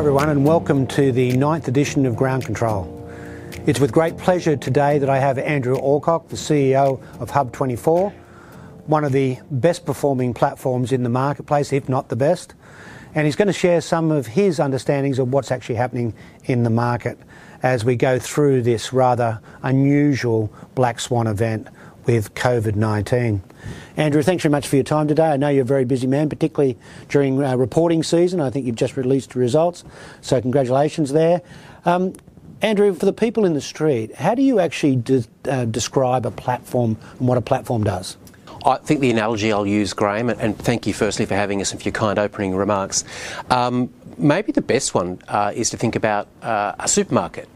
everyone, and welcome to the ninth edition of Ground Control. It's with great pleasure today that I have Andrew Alcock, the CEO of Hub24, one of the best performing platforms in the marketplace, if not the best. And he's going to share some of his understandings of what's actually happening in the market as we go through this rather unusual black swan event with COVID 19. Andrew, thanks very much for your time today. I know you're a very busy man, particularly during uh, reporting season. I think you've just released results, so congratulations there. Um, Andrew, for the people in the street, how do you actually de- uh, describe a platform and what a platform does? I think the analogy I'll use, Graham, and thank you firstly for having us and for your kind opening remarks. Um, maybe the best one uh, is to think about uh, a supermarket.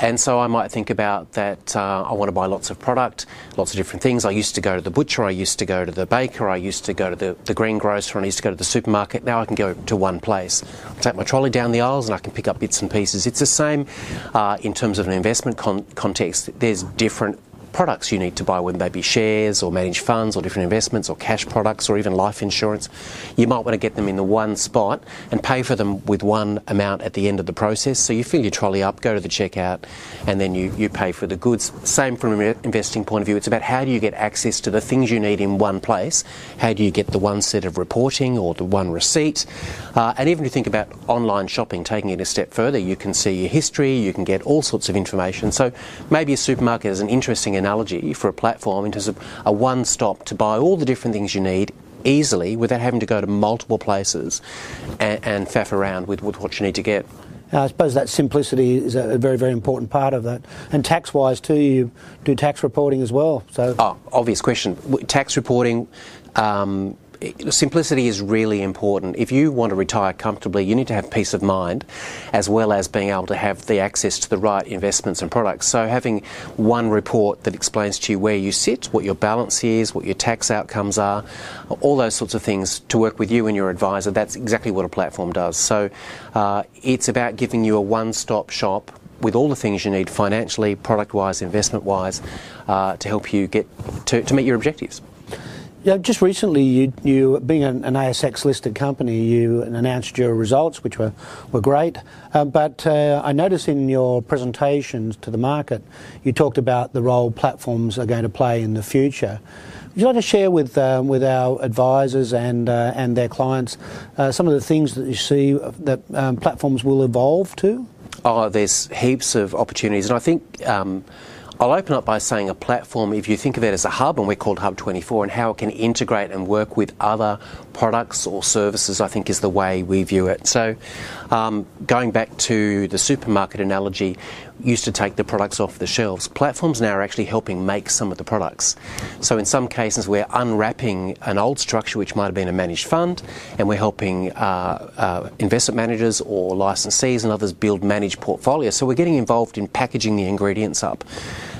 And so I might think about that uh, I want to buy lots of product, lots of different things. I used to go to the butcher, I used to go to the baker, I used to go to the, the greengrocer, and I used to go to the supermarket. Now I can go to one place. I take my trolley down the aisles and I can pick up bits and pieces. It's the same uh, in terms of an investment con- context. There's different products you need to buy, whether they be shares or managed funds or different investments or cash products or even life insurance. You might want to get them in the one spot and pay for them with one amount at the end of the process. So you fill your trolley up, go to the checkout, and then you, you pay for the goods. Same from an investing point of view. It's about how do you get access to the things you need in one place? How do you get the one set of reporting or the one receipt? Uh, and even if you think about online shopping, taking it a step further, you can see your history, you can get all sorts of information. So maybe a supermarket is an interesting analogy for a platform in terms of a one stop to buy all the different things you need easily without having to go to multiple places and, and faff around with, with what you need to get. I suppose that simplicity is a very, very important part of that. And tax wise, too, you do tax reporting as well. So, oh, obvious question. Tax reporting. Um, simplicity is really important. If you want to retire comfortably, you need to have peace of mind as well as being able to have the access to the right investments and products. So having one report that explains to you where you sit, what your balance is, what your tax outcomes are, all those sorts of things to work with you and your advisor, that's exactly what a platform does. So uh, it's about giving you a one-stop shop with all the things you need financially, product-wise, investment-wise, uh, to help you get to, to meet your objectives. Yeah, just recently, you, you being an, an ASX listed company, you announced your results, which were, were great. Uh, but uh, I noticed in your presentations to the market, you talked about the role platforms are going to play in the future. Would you like to share with uh, with our advisors and uh, and their clients uh, some of the things that you see that um, platforms will evolve to? Oh, there's heaps of opportunities, and I think. Um, I'll open up by saying a platform, if you think of it as a hub, and we're called Hub24, and how it can integrate and work with other products or services, I think is the way we view it. So, um, going back to the supermarket analogy, used to take the products off the shelves. Platforms now are actually helping make some of the products. So, in some cases, we're unwrapping an old structure which might have been a managed fund, and we're helping uh, uh, investment managers or licensees and others build managed portfolios. So, we're getting involved in packaging the ingredients up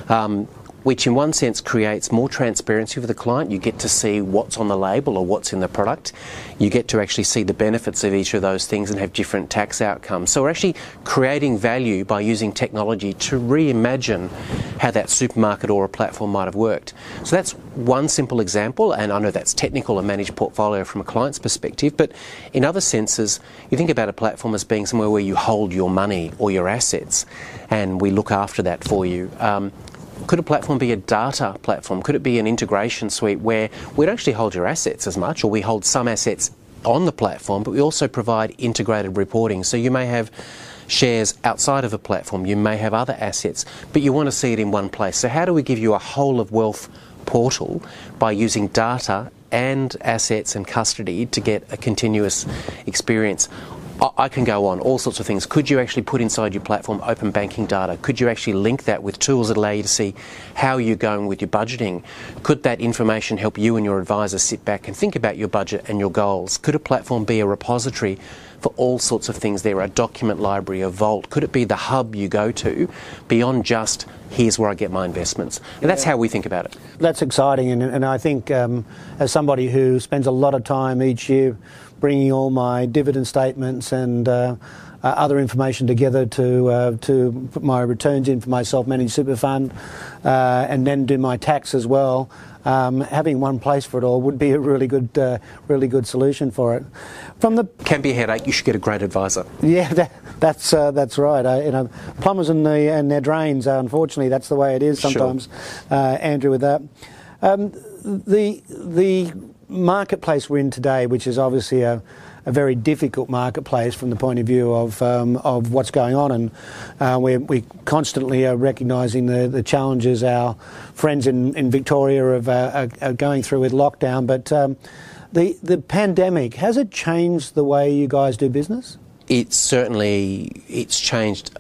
um, which in one sense creates more transparency for the client. You get to see what's on the label or what's in the product. You get to actually see the benefits of each of those things and have different tax outcomes. So we're actually creating value by using technology to reimagine how that supermarket or a platform might have worked. So that's one simple example, and I know that's technical, a managed portfolio from a client's perspective, but in other senses, you think about a platform as being somewhere where you hold your money or your assets, and we look after that for you. Um, could a platform be a data platform? Could it be an integration suite where we don't actually hold your assets as much, or we hold some assets on the platform, but we also provide integrated reporting? So you may have shares outside of a platform, you may have other assets, but you want to see it in one place. So, how do we give you a whole of wealth portal by using data and assets and custody to get a continuous experience? I can go on, all sorts of things. Could you actually put inside your platform open banking data? Could you actually link that with tools that allow you to see how you're going with your budgeting? Could that information help you and your advisor sit back and think about your budget and your goals? Could a platform be a repository for all sorts of things there, a document library, a vault? Could it be the hub you go to beyond just here's where I get my investments? And that's how we think about it. That's exciting, and, and I think um, as somebody who spends a lot of time each year bringing all my dividend statements and uh, uh, uh, other information together to uh, to put my returns in for my self-managed super fund, uh, and then do my tax as well. Um, having one place for it all would be a really good, uh, really good solution for it. From the can be a headache. You should get a great advisor. Yeah, that, that's uh, that's right. Uh, you know, plumbers and, the, and their drains. unfortunately, that's the way it is sometimes. Sure. Andrew, with that, um, the the marketplace we're in today, which is obviously a a very difficult marketplace from the point of view of um, of what's going on, and uh, we we constantly are recognising the, the challenges our friends in, in Victoria are, uh, are, going through with lockdown. But um, the the pandemic has it changed the way you guys do business? It's certainly it's changed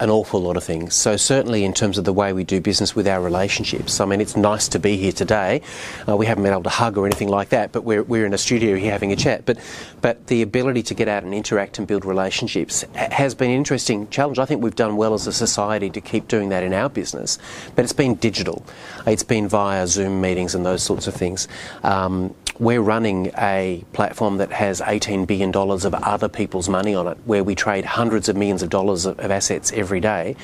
an awful lot of things. So certainly in terms of the way we do business with our relationships. I mean, it's nice to be here today. Uh, we haven't been able to hug or anything like that, but we're, we're in a studio here having a chat. But but the ability to get out and interact and build relationships has been an interesting challenge. I think we've done well as a society to keep doing that in our business, but it's been digital. It's been via Zoom meetings and those sorts of things. Um, we're running a platform that has $18 billion of other people's money on it, where we trade hundreds of millions of dollars of, assets every day.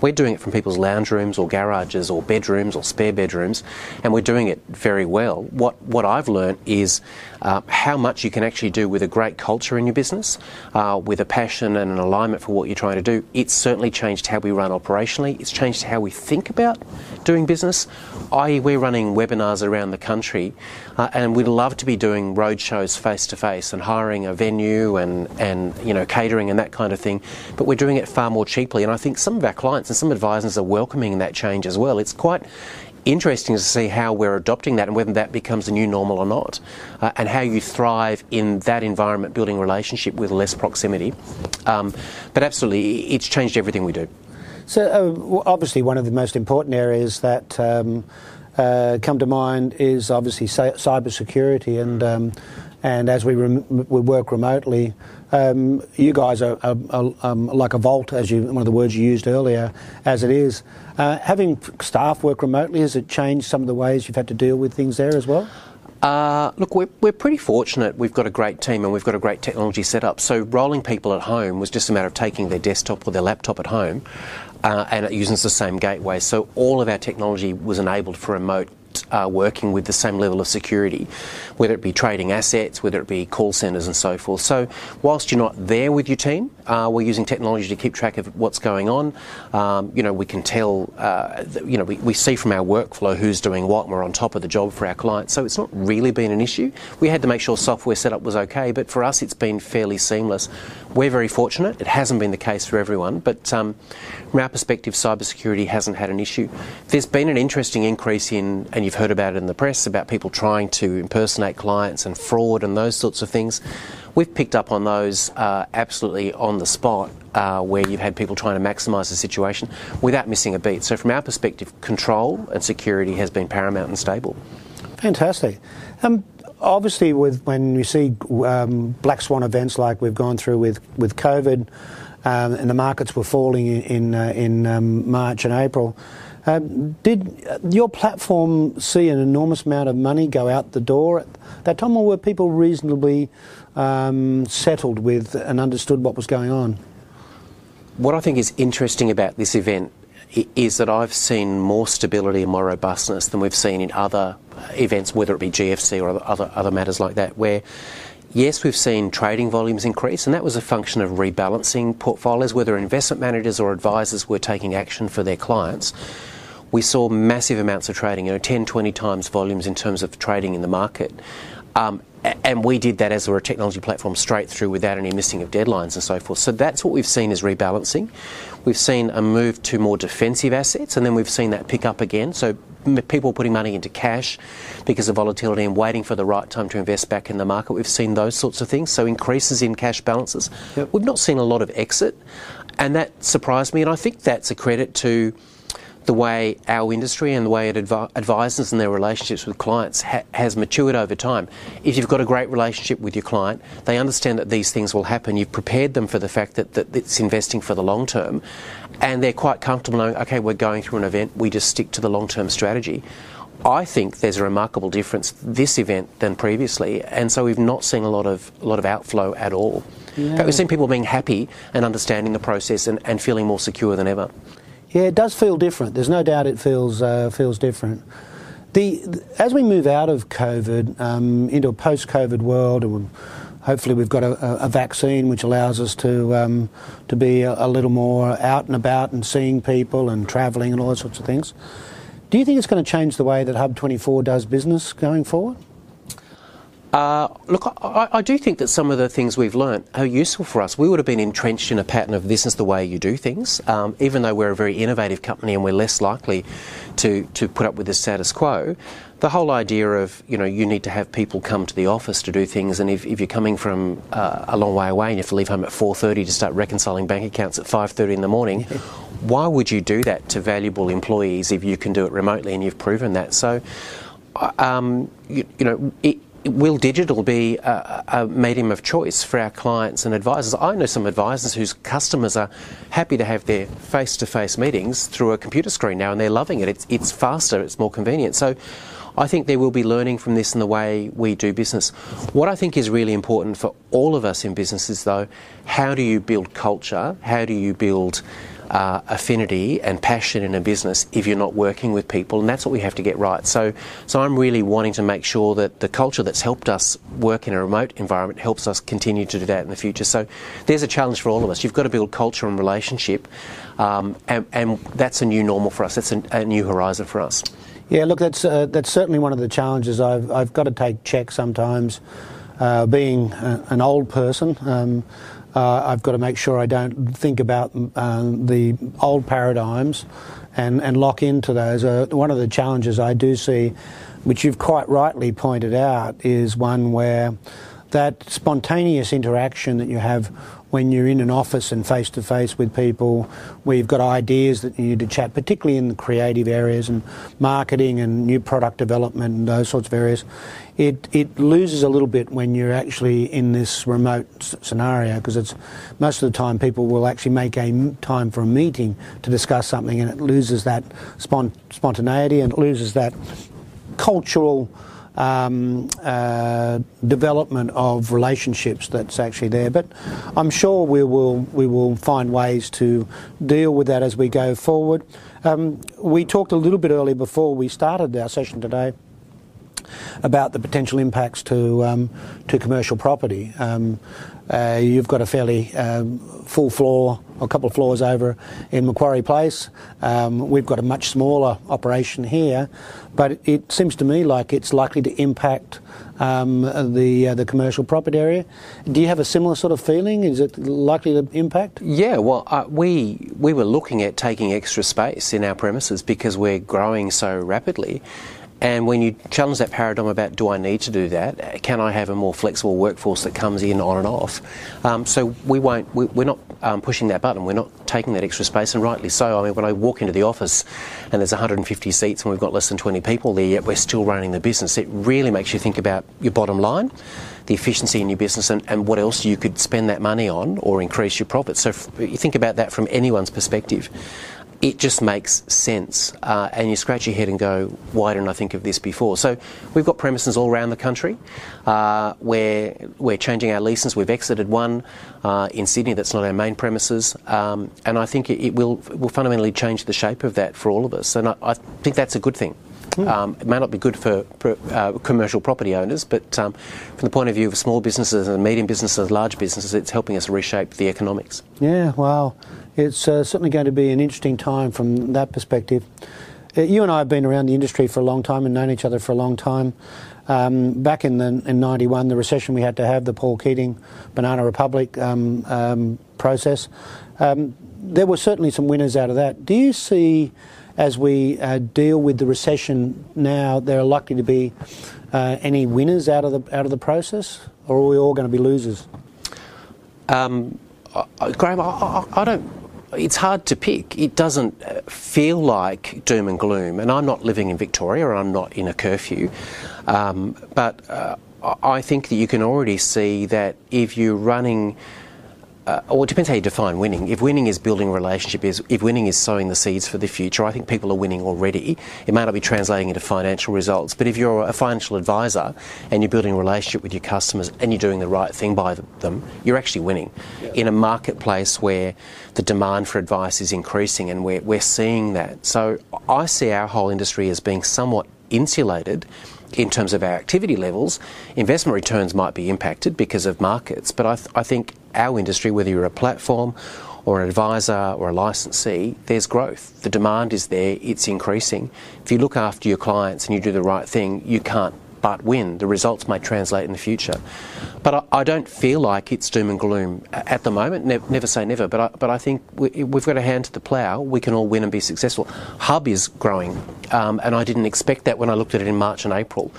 We're doing it from people's lounge rooms or garages or bedrooms or spare bedrooms, and we're doing it very well. What, what I've learned is uh, how much you can actually do with a great culture in your business, uh, with a passion and an alignment for what you're trying to do. It's certainly changed how we run operationally, it's changed how we think about doing business, i.e., we're running webinars around the country, uh, and we'd love to be doing road shows face to face and hiring a venue and, and you know catering and that kind of thing, but we're doing it far more cheaply. And I think some of our clients and some advisors are welcoming that change as well. It's quite interesting to see how we're adopting that and whether that becomes a new normal or not, uh, and how you thrive in that environment, building relationship with less proximity. Um, but absolutely, it's changed everything we do. So, uh, obviously, one of the most important areas that um, uh, come to mind is obviously cyber security, and um, and as we, we work remotely, um, you guys are, are, are um, like a vault, as you one of the words you used earlier, as it is. Uh, having staff work remotely, has it changed some of the ways you've had to deal with things there as well? Uh, look, we're, we're pretty fortunate. We've got a great team and we've got a great technology set up. So, rolling people at home was just a matter of taking their desktop or their laptop at home uh, and it uses the same gateway. So all of our technology was enabled for remote uh, working with the same level of security, whether it be trading assets, whether it be call centres and so forth. So, whilst you're not there with your team, uh, we're using technology to keep track of what's going on. Um, you know, we can tell, uh, you know, we, we see from our workflow who's doing what, and we're on top of the job for our clients. So, it's not really been an issue. We had to make sure software setup was okay, but for us, it's been fairly seamless. We're very fortunate. It hasn't been the case for everyone, but um, from our perspective, cybersecurity hasn't had an issue. There's been an interesting increase in, and you've heard about it in the press, about people trying to impersonate clients and fraud and those sorts of things. We've picked up on those uh, absolutely on the spot, uh, where you've had people trying to maximise the situation without missing a beat. So, from our perspective, control and security has been paramount and stable. Fantastic. Um, obviously, with when you see um, black swan events like we've gone through with with COVID, um, and the markets were falling in in, uh, in um, March and April. Um, did your platform see an enormous amount of money go out the door at that time, or were people reasonably um, settled with and understood what was going on? What I think is interesting about this event is that I've seen more stability and more robustness than we've seen in other events, whether it be GFC or other, other matters like that, where yes, we've seen trading volumes increase, and that was a function of rebalancing portfolios, whether investment managers or advisors were taking action for their clients. We saw massive amounts of trading, you know, 10, 20 times volumes in terms of trading in the market. Um, and we did that as we're a technology platform straight through without any missing of deadlines and so forth. So that's what we've seen as rebalancing. We've seen a move to more defensive assets, and then we've seen that pick up again. So people putting money into cash because of volatility and waiting for the right time to invest back in the market. We've seen those sorts of things. So increases in cash balances. Yep. We've not seen a lot of exit, and that surprised me. And I think that's a credit to the way our industry and the way it advi- advisors and their relationships with clients ha- has matured over time. If you've got a great relationship with your client, they understand that these things will happen. You've prepared them for the fact that, that it's investing for the long term, and they're quite comfortable knowing, okay, we're going through an event, we just stick to the long term strategy. I think there's a remarkable difference this event than previously, and so we've not seen a lot of a lot of outflow at all. Yeah. In fact, we've seen people being happy and understanding the process and, and feeling more secure than ever. Yeah, it does feel different. There's no doubt it feels uh, feels different. The, as we move out of COVID um, into a post-COVID world, and hopefully we've got a, a vaccine which allows us to um, to be a, a, little more out and about and seeing people and travelling and all those sorts of things. Do you think it's going to change the way that Hub 24 does business going forward? Uh, look, I, I, do think that some of the things we've learnt are useful for us. We would have been entrenched in a pattern of this is the way you do things, um, even though we're a very innovative company and we're less likely to, to put up with the status quo. The whole idea of, you know, you need to have people come to the office to do things, and if, if you're coming from uh, a long way away and you have to leave home at 4.30 to start reconciling bank accounts at 5.30 in the morning, why would you do that to valuable employees if you can do it remotely and you've proven that? So, uh, um, you, you know, it, will digital be a, a, medium of choice for our clients and advisors? I know some advisors whose customers are happy to have their face to face meetings through a computer screen now and they're loving it. It's, it's faster, it's more convenient. So I think there will be learning from this in the way we do business. What I think is really important for all of us in businesses, though, how do you build culture? How do you build uh, affinity and passion in a business if you're not working with people, and that's what we have to get right. So, so I'm really wanting to make sure that the culture that's helped us work in a remote environment helps us continue to do that in the future. So, there's a challenge for all of us. You've got to build culture and relationship, um, and, and, that's a new normal for us. That's a, a new horizon for us. Yeah, look, that's uh, that's certainly one of the challenges. I've I've got to take check sometimes. Uh, being a, an old person, um, uh, I've got to make sure I don't think about um, the old paradigms and, and lock into those. Uh, one of the challenges I do see, which you've quite rightly pointed out, is one where that spontaneous interaction that you have when you're in an office and face to face with people, where you've got ideas that you need to chat, particularly in the creative areas and marketing and new product development and those sorts of areas, it, it loses a little bit when you're actually in this remote scenario because it's most of the time people will actually make a time for a meeting to discuss something and it loses that spont- spontaneity and it loses that cultural um, uh, development of relationships that's actually there. But I'm sure we will we will find ways to deal with that as we go forward. Um, we talked a little bit earlier before we started our session today about the potential impacts to um, to commercial property. Um, uh, you've got a fairly um, full floor, a couple of floors over in Macquarie Place. Um, we've got a much smaller operation here, but it, seems to me like it's likely to impact um, the uh, the commercial property area. Do you have a similar sort of feeling? Is it likely to impact? Yeah, well, uh, we we were looking at taking extra space in our premises because we're growing so rapidly. And when you challenge that paradigm about do I need to do that? Can I have a more flexible workforce that comes in on and off? Um, so we won't. We, are not um, pushing that button. We're not taking that extra space, and rightly so. I mean, when I walk into the office and there's 150 seats and we've got less than 20 people there, yet we're still running the business. It really makes you think about your bottom line the efficiency in your business and, and what else you could spend that money on or increase your profits. So f- you think about that from anyone's perspective it just makes sense. Uh, and you scratch your head and go, why didn't I think of this before? So we've got premises all around the country uh, where we're changing our leases. We've exited one uh, in Sydney that's not our main premises. Um, and I think it, it, will, will fundamentally change the shape of that for all of us. And I, I think that's a good thing. Mm. Um, it may not be good for, for uh, commercial property owners, but um, from the point of view of small businesses and medium businesses, large businesses, it's helping us reshape the economics. Yeah, wow. It's uh, certainly going to be an interesting time from that perspective. Uh, you and I have been around the industry for a long time and known each other for a long time. Um, back in the, in '91, the recession we had to have, the Paul Keating Banana Republic um, um, process, um, there were certainly some winners out of that. Do you see, as we uh, deal with the recession now, there are likely to be uh, any winners out of the out of the process, or are we all going to be losers? Um, Graham, I, I, I don't it's hard to pick. It doesn't uh, feel like doom and gloom. And I'm not living in Victoria, or I'm not in a curfew. Um, but uh, I think that you can already see that if you're running uh, or it depends how you define winning. If winning is building a relationship, is if winning is sowing the seeds for the future, I think people are winning already. It may not be translating into financial results, but if you're a financial advisor and you're building a relationship with your customers and you're doing the right thing by them, you're actually winning. Yeah. In a marketplace where the demand for advice is increasing and we're, we're seeing that. So I see our whole industry as being somewhat insulated in terms of our activity levels, investment returns might be impacted because of markets. But I, th- I think our industry, whether you're a platform or an advisor or a licensee, there's growth. The demand is there, it's increasing. If you look after your clients and you do the right thing, you can't but win. The results may translate in the future. But I, I don't feel like it's doom and gloom at the moment. Ne- never say never. But I, but I think we, have got a hand to the plough. We can all win and be successful. Hub is growing, um, and I didn't expect that when I looked at it in March and April.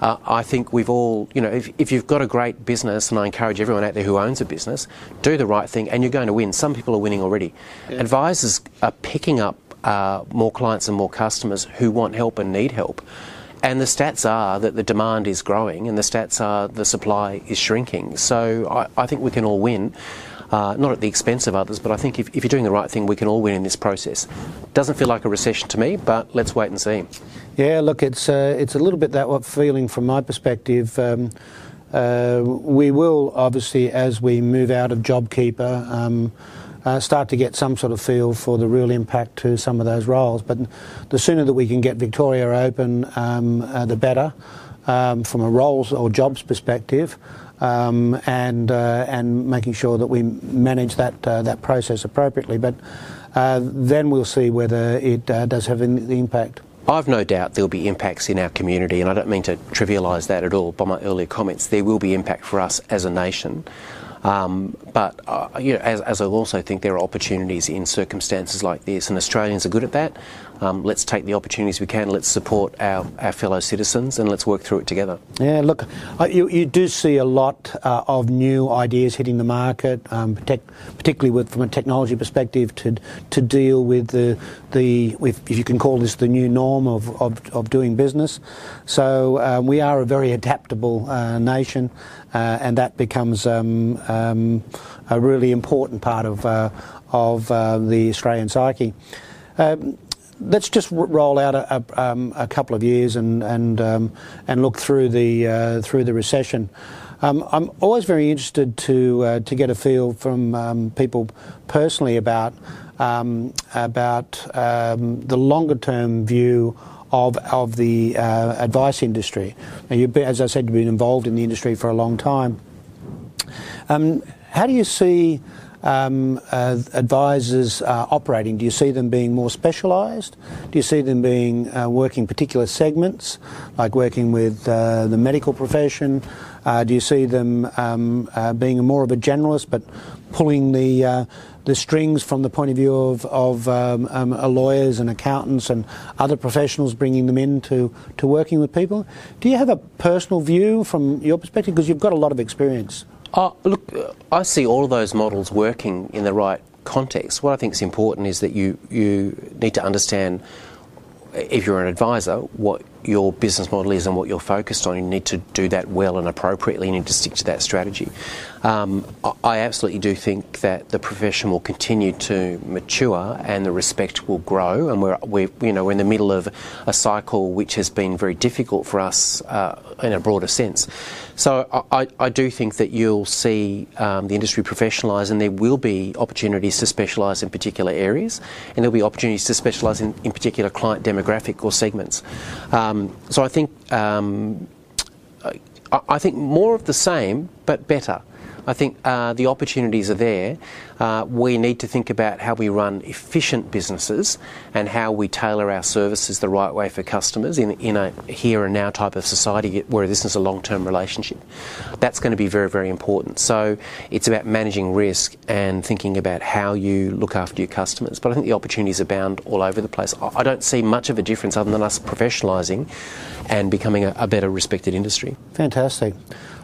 Uh, I think we've all, you know, if, if, you've got a great business, and I encourage everyone out there who owns a business, do the right thing and you're going to win. Some people are winning already. Yeah. Advisors are picking up uh, more clients and more customers who want help and need help. And the stats are that the demand is growing and the stats are the supply is shrinking. So I, I think we can all win. Uh, not at the expense of others, but I think if, if, you're doing the right thing, we can all win in this process. Doesn't feel like a recession to me, but let's wait and see. Yeah, look, it's uh, it's a little bit that feeling from my perspective. Um, uh, we will obviously, as we move out of JobKeeper. Um, uh, start to get some sort of feel for the real impact to some of those roles. But the sooner that we can get Victoria open, um, uh, the better um, from a roles or jobs perspective. Um, and uh, and making sure that we manage that uh, that process appropriately, but uh, then we'll see whether it uh, does have the impact. I've no doubt there'll be impacts in our community, and I don't mean to trivialise that at all by my earlier comments. There will be impact for us as a nation. Um, but uh, you know, as, as, I also think there are opportunities in circumstances like this, and Australians are good at that. Um, let's take the opportunities we can. Let's support our, our fellow citizens, and let's work through it together. Yeah, look, uh, you, you do see a lot uh, of new ideas hitting the market, um, particularly with, from a technology perspective, to to deal with the the if you can call this the new norm of of, of doing business. So um, we are a very adaptable uh, nation uh, and that becomes um, um, a really important part of uh, of uh, the Australian psyche. Um, let's just roll out a, a, um, a, couple of years and and um, and look through the uh, through the recession. Um, I'm always very interested to uh, to get a feel from people personally about about the longer term view of, of the uh, advice industry. Now, you've been, as I said, you've been involved in the industry for a long time. Um, how do you see um, advisors uh, operating? Do you see them being more specialised? Do you see them being uh, working particular segments, like working with uh, the medical profession? Uh, do you see them um, uh, being more of a generalist, but pulling the the strings from the point of view of, of um, um, lawyers and accountants and other professionals, bringing them in to, to working with people. Do you have a personal view from your perspective? Because you've got a lot of experience. Uh, look, I see all of those models working in the right context. What I think is important is that you, you need to understand, if you're an advisor, what your business model is and what you're focused on. You need to do that well and appropriately. You need to stick to that strategy. Um, I absolutely do think that the profession will continue to mature and the respect will grow. And we're, we're you know, we're in the middle of a cycle which has been very difficult for us uh, in a broader sense. So I, I, do think that you'll see um, the industry professionalise and there will be opportunities to specialise in particular areas and there'll be opportunities to specialise in, in particular client demographic or segments. Um, so I think um, I, I think more of the same but better. I think uh, the opportunities are there. Uh, we need to think about how we run efficient businesses and how we tailor our services the right way for customers in, in a here and now type of society where this is a long term relationship. That's going to be very, very important. So it's about managing risk and thinking about how you look after your customers. But I think the opportunities abound all over the place. I don't see much of a difference other than us professionalising and becoming a, a better respected industry. Fantastic.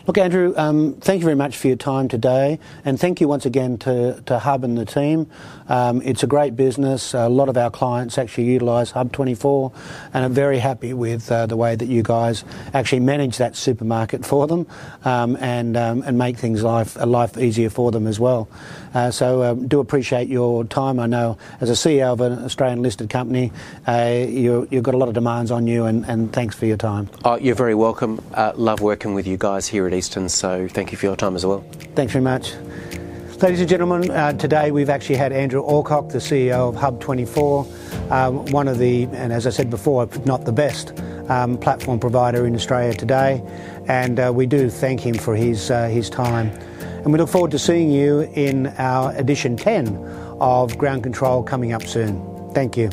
Look, Andrew, um, thank you very much for your time today, and thank you once again to, to Hub and the team. Um, it's a great business. A lot of our clients actually utilise Hub 24, and I'm very happy with uh, the way that you guys actually manage that supermarket for them um, and um, and make things life life easier for them as well. Uh, so um, do appreciate your time. I know as a CEO of an Australian listed company, uh, you, have got a lot of demands on you, and, and thanks for your time. Oh, you're very welcome. Uh, love working with you guys here at Easton, so thank you for your time as well. Thanks very much. Ladies and gentlemen, uh, today we've actually had Andrew Alcock, the CEO of Hub24, um, one of the, and as I said before, not the best um, platform provider in Australia today, and uh, we do thank him for his, uh, his time. And we look forward to seeing you in our edition 10 of Ground Control coming up soon. Thank you.